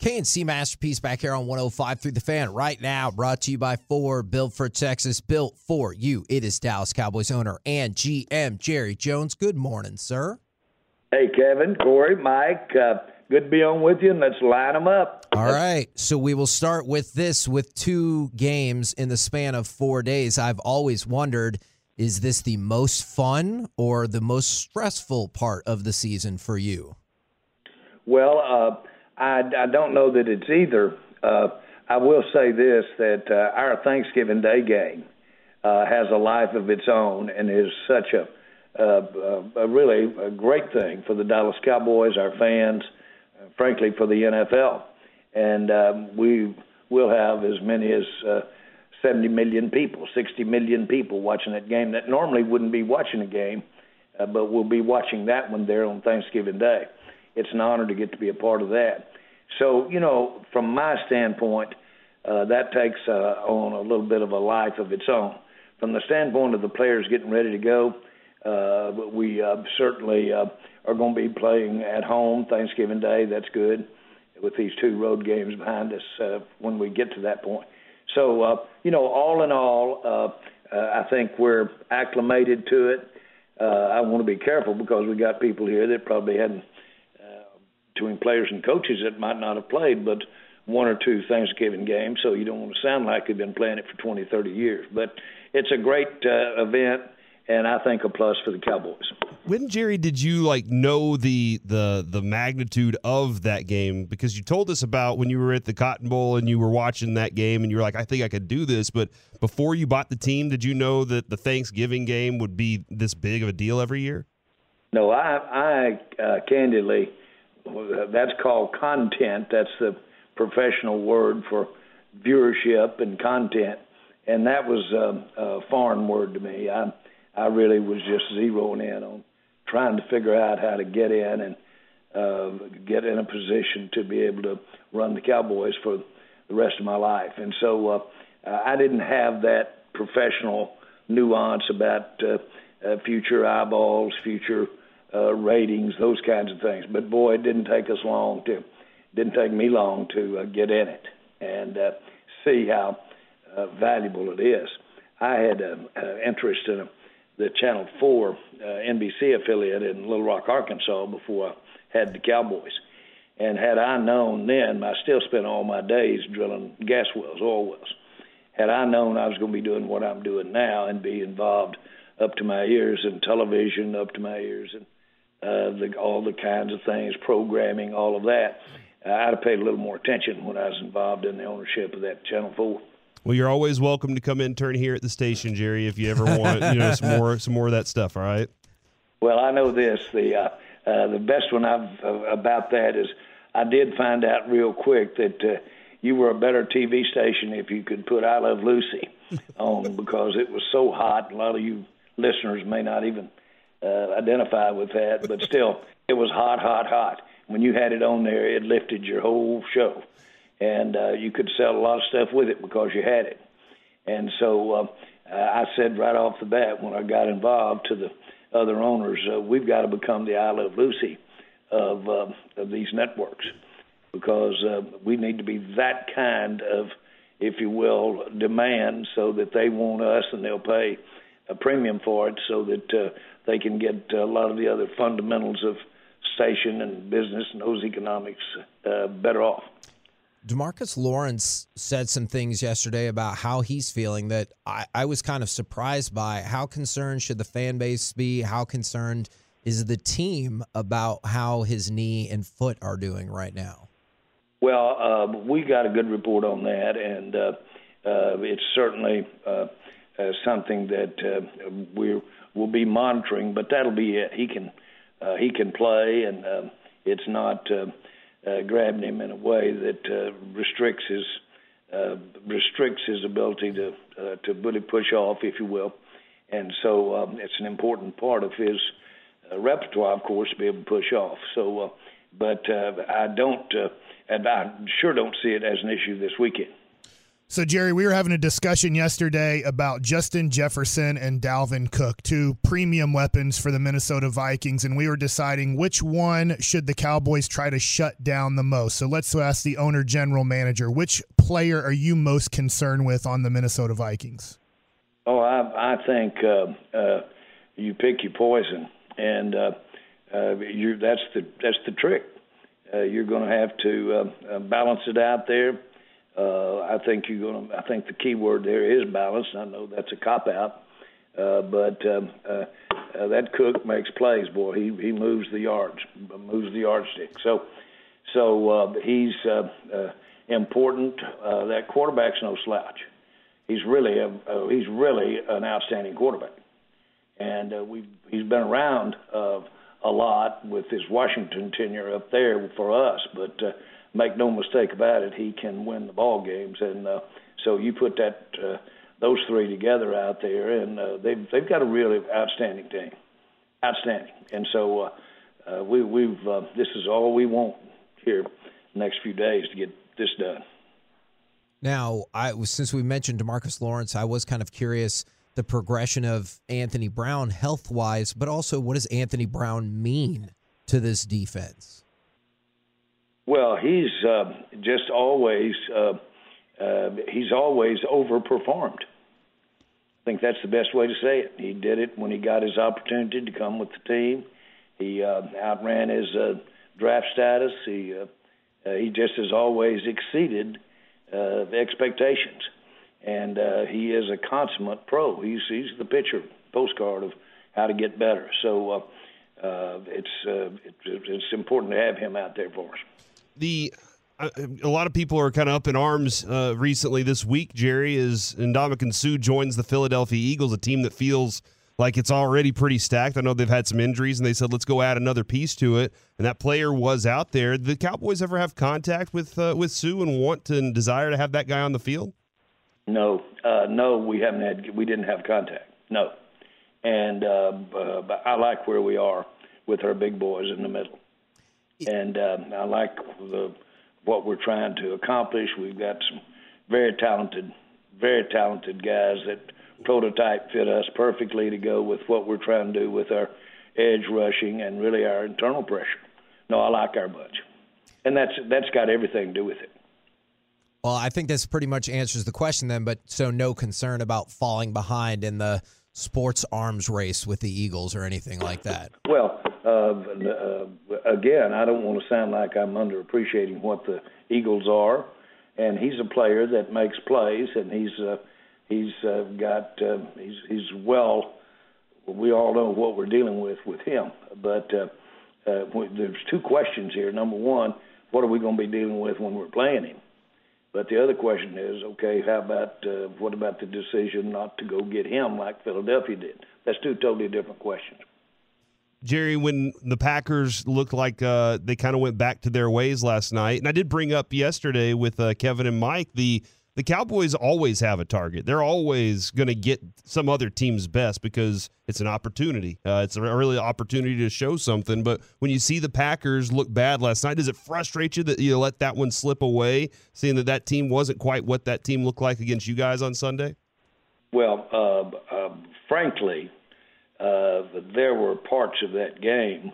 K&C Masterpiece back here on 105 through the fan right now brought to you by Ford built for Texas built for you. It is Dallas Cowboys owner and GM Jerry Jones. Good morning sir. Hey Kevin Corey Mike uh, good to be on with you and let's line them up. All right so we will start with this with two games in the span of 4 days. I've always wondered is this the most fun or the most stressful part of the season for you? Well uh I, I don't know that it's either. Uh, I will say this that uh, our Thanksgiving Day game uh, has a life of its own and is such a, uh, a really a great thing for the Dallas Cowboys, our fans, uh, frankly for the NFL, and um, we will have as many as uh, 70 million people, 60 million people watching that game that normally wouldn't be watching a game, uh, but will be watching that one there on Thanksgiving Day. It's an honor to get to be a part of that. So, you know, from my standpoint, uh, that takes uh, on a little bit of a life of its own. From the standpoint of the players getting ready to go, uh, we uh, certainly uh, are going to be playing at home Thanksgiving Day. That's good with these two road games behind us uh, when we get to that point. So, uh, you know, all in all, uh, uh, I think we're acclimated to it. Uh, I want to be careful because we got people here that probably hadn't between players and coaches that might not have played, but one or two Thanksgiving games, so you don't want to sound like you've been playing it for 20, 30 years. But it's a great uh, event, and I think a plus for the Cowboys. When Jerry, did you like know the the the magnitude of that game? Because you told us about when you were at the Cotton Bowl and you were watching that game, and you were like, "I think I could do this." But before you bought the team, did you know that the Thanksgiving game would be this big of a deal every year? No, I, I uh, candidly that's called content. That's the professional word for viewership and content. And that was a, a foreign word to me. I I really was just zeroing in on trying to figure out how to get in and uh, get in a position to be able to run the Cowboys for the rest of my life. And so uh, I didn't have that professional nuance about uh, uh, future eyeballs, future uh, ratings, those kinds of things. But boy, it didn't take us long to, didn't take me long to uh, get in it and uh, see how uh, valuable it is. I had an uh, interest in a, the Channel 4 uh, NBC affiliate in Little Rock, Arkansas before I had the Cowboys. And had I known then, I still spent all my days drilling gas wells, oil wells. Had I known I was going to be doing what I'm doing now and be involved up to my ears in television, up to my ears in uh, the, all the kinds of things, programming, all of that. Uh, I'd have paid a little more attention when I was involved in the ownership of that Channel Four. Well, you're always welcome to come intern here at the station, Jerry, if you ever want, you know, some more, some more of that stuff. All right. Well, I know this. The uh, uh, the best one I've uh, about that is I did find out real quick that uh, you were a better TV station if you could put "I Love Lucy" on because it was so hot. A lot of you listeners may not even uh, identify with that, but still, it was hot, hot, hot. When you had it on there, it lifted your whole show, and uh, you could sell a lot of stuff with it because you had it. And so uh, I said right off the bat when I got involved to the other owners, uh, we've got to become the I Love Lucy of uh, of these networks because uh, we need to be that kind of, if you will, demand so that they want us and they'll pay a premium for it so that uh, they can get a lot of the other fundamentals of station and business and those economics uh, better off. Demarcus Lawrence said some things yesterday about how he's feeling that I, I was kind of surprised by. How concerned should the fan base be? How concerned is the team about how his knee and foot are doing right now? Well, uh, we got a good report on that, and uh, uh, it's certainly uh, something that uh, we will be monitoring. But that'll be it. He can uh, he can play, and uh, it's not uh, uh, grabbing him in a way that uh, restricts his uh, restricts his ability to uh, to really push off, if you will. And so um, it's an important part of his uh, repertoire, of course, to be able to push off. So, uh, but uh, I don't, uh, and I sure don't see it as an issue this weekend. So, Jerry, we were having a discussion yesterday about Justin Jefferson and Dalvin Cook, two premium weapons for the Minnesota Vikings, and we were deciding which one should the Cowboys try to shut down the most. So, let's ask the owner general manager, which player are you most concerned with on the Minnesota Vikings? Oh, I, I think uh, uh, you pick your poison, and uh, uh, that's the that's the trick. Uh, you're going to have to uh, balance it out there uh, I think you're going to. I think the key word there is balance. I know that's a cop out, uh, but um, uh, uh, that Cook makes plays. Boy, he he moves the yards, moves the yardstick. So, so uh, he's uh, uh, important. Uh, that quarterback's no slouch. He's really a uh, he's really an outstanding quarterback, and uh, we he's been around uh, a lot with his Washington tenure up there for us, but. Uh, make no mistake about it, he can win the ball games. And uh, so you put that uh, those three together out there, and uh, they've they've got a really outstanding team, outstanding. And so uh, uh, we we've uh, this is all we want here next few days to get this done. Now, I since we mentioned Demarcus Lawrence, I was kind of curious the progression of Anthony Brown health wise, but also what does Anthony Brown mean to this defense? Well, he's uh, just always uh, uh, he's always overperformed. I think that's the best way to say it. He did it when he got his opportunity to come with the team. He uh, outran his uh, draft status. He uh, uh, he just has always exceeded uh, expectations, and uh, he is a consummate pro. He's he's the picture postcard of how to get better. So uh, uh, it's uh, it, it's important to have him out there for us the uh, a lot of people are kind of up in arms uh, recently this week. Jerry is Ndamukong Suh joins the Philadelphia Eagles, a team that feels like it's already pretty stacked. I know they've had some injuries, and they said let's go add another piece to it. And that player was out there. The Cowboys ever have contact with uh, with Suh and want to, and desire to have that guy on the field? No, uh, no, we haven't had. We didn't have contact. No, and uh, but I like where we are with our big boys in the middle and uh, I like the what we're trying to accomplish. We've got some very talented, very talented guys that prototype fit us perfectly to go with what we're trying to do with our edge rushing and really our internal pressure. No, I like our bunch, and that's that's got everything to do with it. Well, I think this pretty much answers the question then, but so no concern about falling behind in the sports arms race with the Eagles or anything like that. Well, again, I don't want to sound like I'm underappreciating what the Eagles are, and he's a player that makes plays, and he's uh, he's uh, got uh, he's he's well. We all know what we're dealing with with him, but uh, uh, there's two questions here. Number one, what are we going to be dealing with when we're playing him? But the other question is, okay, how about uh, what about the decision not to go get him like Philadelphia did? That's two totally different questions. Jerry, when the Packers looked like uh, they kind of went back to their ways last night, and I did bring up yesterday with uh, Kevin and Mike the the Cowboys always have a target. They're always going to get some other team's best because it's an opportunity. Uh, it's a really opportunity to show something. But when you see the Packers look bad last night, does it frustrate you that you let that one slip away, seeing that that team wasn't quite what that team looked like against you guys on Sunday? Well, uh, uh, uh, there were parts of that game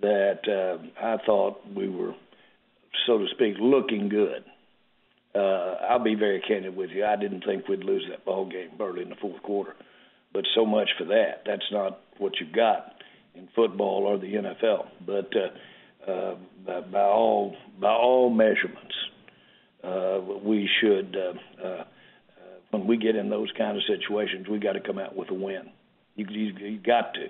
that uh, I thought we were, so to speak, looking good. Uh, I'll be very candid with you. I didn't think we'd lose that ball game early in the fourth quarter, but so much for that. That's not what you've got in football or the NFL. But uh, uh, by, by all by all measurements, uh, we should. Uh, uh, when we get in those kind of situations, we got to come out with a win. You, you, you got to.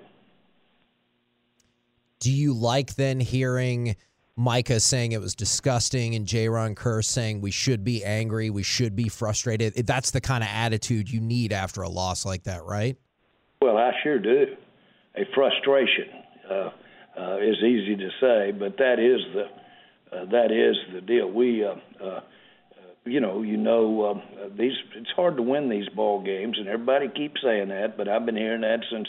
Do you like then hearing Micah saying it was disgusting and Jayron Kearse saying we should be angry, we should be frustrated? That's the kind of attitude you need after a loss like that, right? Well, I sure do. A frustration uh, uh, is easy to say, but that is the uh, that is the deal. We, uh, uh, you know, you know, um, these. It's hard to win these ball games, and everybody keeps saying that. But I've been hearing that since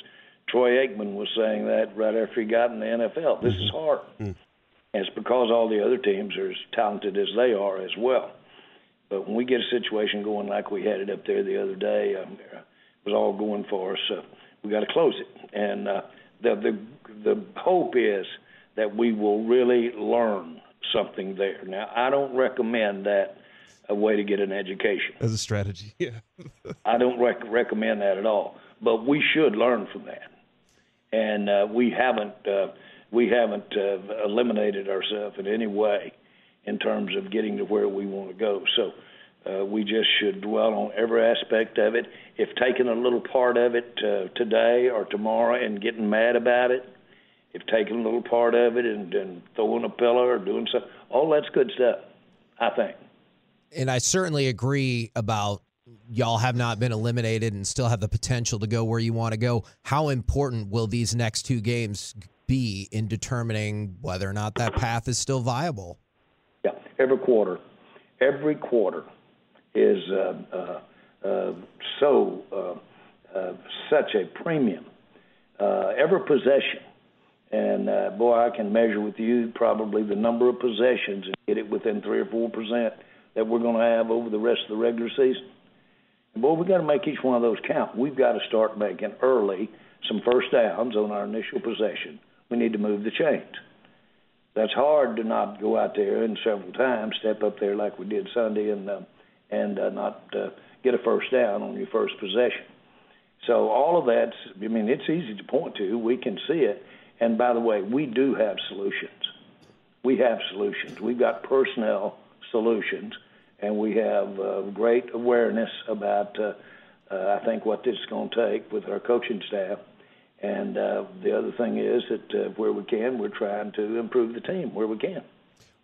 Troy Aikman was saying that right after he got in the NFL. This is hard. Mm. And it's because all the other teams are as talented as they are as well. But when we get a situation going like we had it up there the other day, um, it was all going for us. Uh, we got to close it, and uh, the the the hope is that we will really learn something there. Now, I don't recommend that a way to get an education as a strategy. Yeah, I don't rec- recommend that at all. But we should learn from that, and uh, we haven't uh, we haven't uh, eliminated ourselves in any way in terms of getting to where we want to go. So. Uh, we just should dwell on every aspect of it. If taking a little part of it uh, today or tomorrow and getting mad about it, if taking a little part of it and, and throwing a pillow or doing something, all that's good stuff, I think. And I certainly agree about y'all have not been eliminated and still have the potential to go where you want to go. How important will these next two games be in determining whether or not that path is still viable? Yeah, every quarter, every quarter is uh, uh, uh, so uh, uh, such a premium. Uh, every possession and boy, I can measure with you probably the number of possessions and get it within three or four percent that we're going to have over the rest of the regular season. And boy, we got to make each one of those count. We've got to start making early some first downs on our initial possession. We need to move the chains. That's hard to not go out there and several times step up there like we did Sunday and uh, and uh, not uh, get a first down on your first possession. So all of that's, I mean, it's easy to point to. We can see it and by the way, we do have solutions. We have solutions. We've got personnel solutions, and we have uh, great awareness about, uh, uh, I think, what this is going to take with our coaching staff. And uh, the other thing is that uh, where we can, we're trying to improve the team where we can.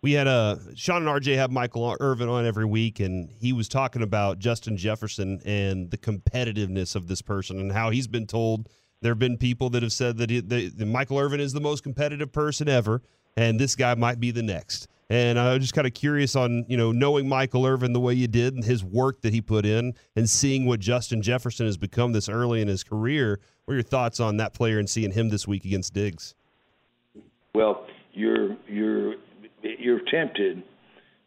We had uh, Sean and RJ have Michael Irvin on every week, and he was talking about Justin Jefferson and the competitiveness of this person and how he's been told – there have been people that have said that, he, that Michael Irvin is the most competitive person ever, and this guy might be the next. And I was just kind of curious on, you know, knowing Michael Irvin the way you did and his work that he put in and seeing what Justin Jefferson has become this early in his career. What are your thoughts on that player and seeing him this week against Diggs? Well, you're you're you're tempted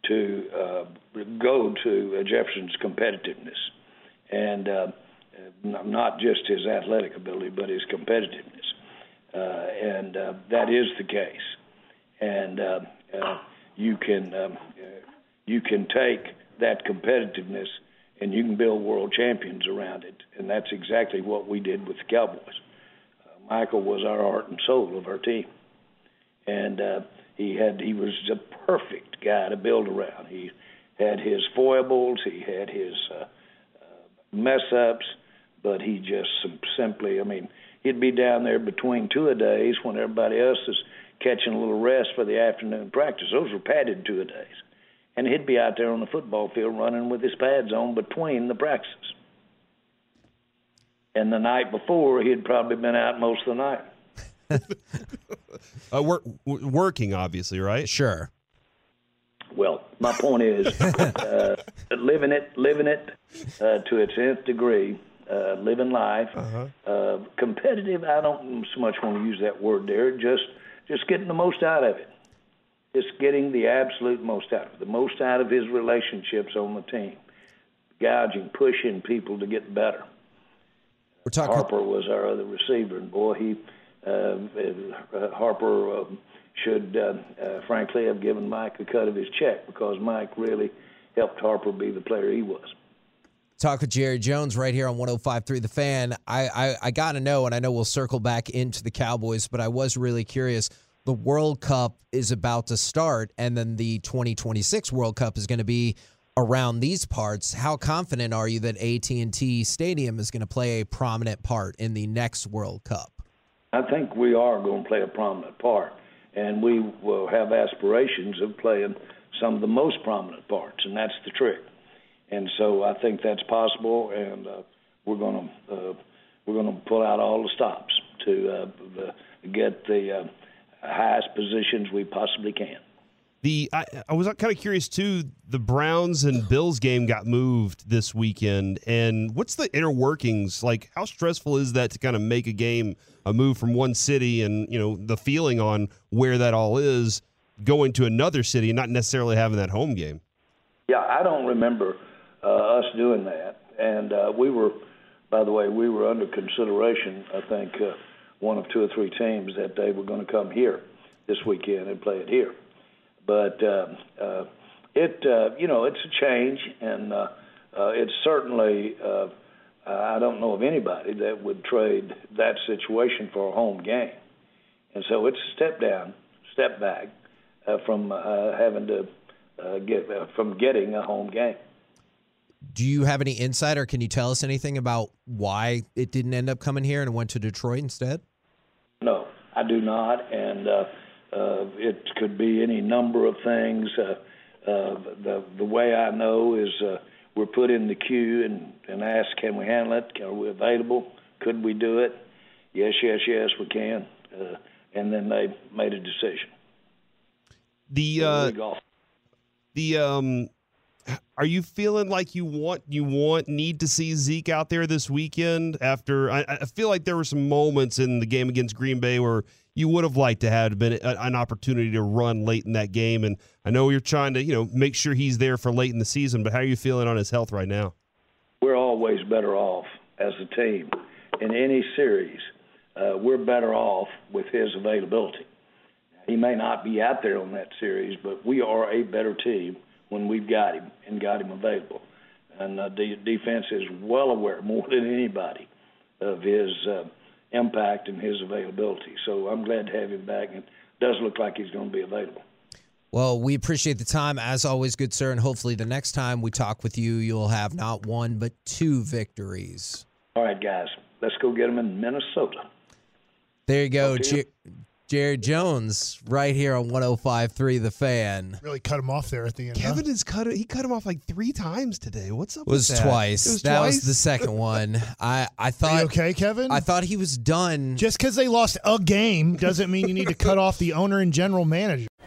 to uh, go to Jefferson's competitiveness, and uh, not just his athletic ability, but his competitiveness. Uh, and uh, that is the case. And uh, uh, you can um, you can take that competitiveness and you can build world champions around it. And that's exactly what we did with the Cowboys. Uh, Michael was our heart and soul of our team, and uh, he had he was the perfect guy to build around. He had his foibles, he had his uh, uh, mess ups but he just simply, I mean, he'd be down there between two a days when everybody else is catching a little rest for the afternoon practice. Those were padded two a days. And he'd be out there on the football field running with his pads on between the practices. And the night before, he'd probably been out most of the night. uh, work, working, obviously, right? Sure. Well, my point is, uh, living it, living it uh, to its nth degree, uh, living life. Uh-huh. Uh, competitive, I don't so much want to use that word there. Just just getting the most out of it. Just getting the absolute most out of it. The most out of his relationships on the team. Gouging, pushing people to get better. We're talking Harper was our other receiver, and boy, he uh, uh, Harper uh, should, uh, uh, frankly, have given Mike a cut of his check because Mike really helped Harper be the player he was. Talk with Jerry Jones right here on 105.3 The Fan. I, I, I got to know, and I know we'll circle back into the Cowboys, but I was really curious. The World Cup is about to start, and then the 2026 World Cup is going to be around these parts. How confident are you that AT&T Stadium is going to play a prominent part in the next World Cup? I think we are going to play a prominent part, and we will have aspirations of playing some of the most prominent parts, and that's the trick. And so I think that's possible, and uh, we're going to uh, we're going to pull out all the stops to uh, get the uh, highest positions we possibly can. The I, I was kind of curious too. The Browns and Bills game got moved this weekend, and what's the inner workings like? How stressful is that to kind of make a game a move from one city, and you know the feeling on where that all is going to another city, and not necessarily having that home game. Yeah, I don't remember uh, us doing that, and uh, we were, by the way, we were under consideration. I think uh, one of two or three teams that they were going to come here this weekend and play it here but uh, uh, it uh, you know it's a change, and uh, uh, it's certainly uh, I don't know of anybody that would trade that situation for a home game, and so it's a step down, step back uh, from uh, having to uh, get uh, from getting a home game. Do you have any insight, or can you tell us anything about why it didn't end up coming here and went to Detroit instead? No, I do not, and. Uh, uh, it could be any number of things. Uh, uh, the the way I know is uh, we're put in the queue and and asked, can we handle it? Are we available? Could we do it? Yes, yes, yes, we can. Uh, and then they made a decision. The uh, the um, are you feeling like you want you want need to see Zeke out there this weekend? After I, I feel like there were some moments in the game against Green Bay where you would have liked to have been an opportunity to run late in that game. And I know you're trying to, you know, make sure he's there for late in the season. But how are you feeling on his health right now? We're always better off as a team in any series. Uh, we're better off with his availability. He may not be out there on that series, but we are a better team when we've got him and got him available. And uh, the defense is well aware, more than anybody, of his. Uh, impact and his availability. So I'm glad to have him back, and it does look like he's going to be available. Well, we appreciate the time as always, good sir, and hopefully the next time we talk with you, you'll have not one but two victories. All right, guys, let's go get them in Minnesota. There you go, Jerry Jones, right here on 105.3 The Fan. Really cut him off there at the end. Kevin huh? has cut it. He cut him off like three times today. What's up? It was that? twice. It was that twice? was the second one. I I thought. okay, Kevin? I thought he was done. Just because they lost a game doesn't mean you need to cut off the owner and general manager.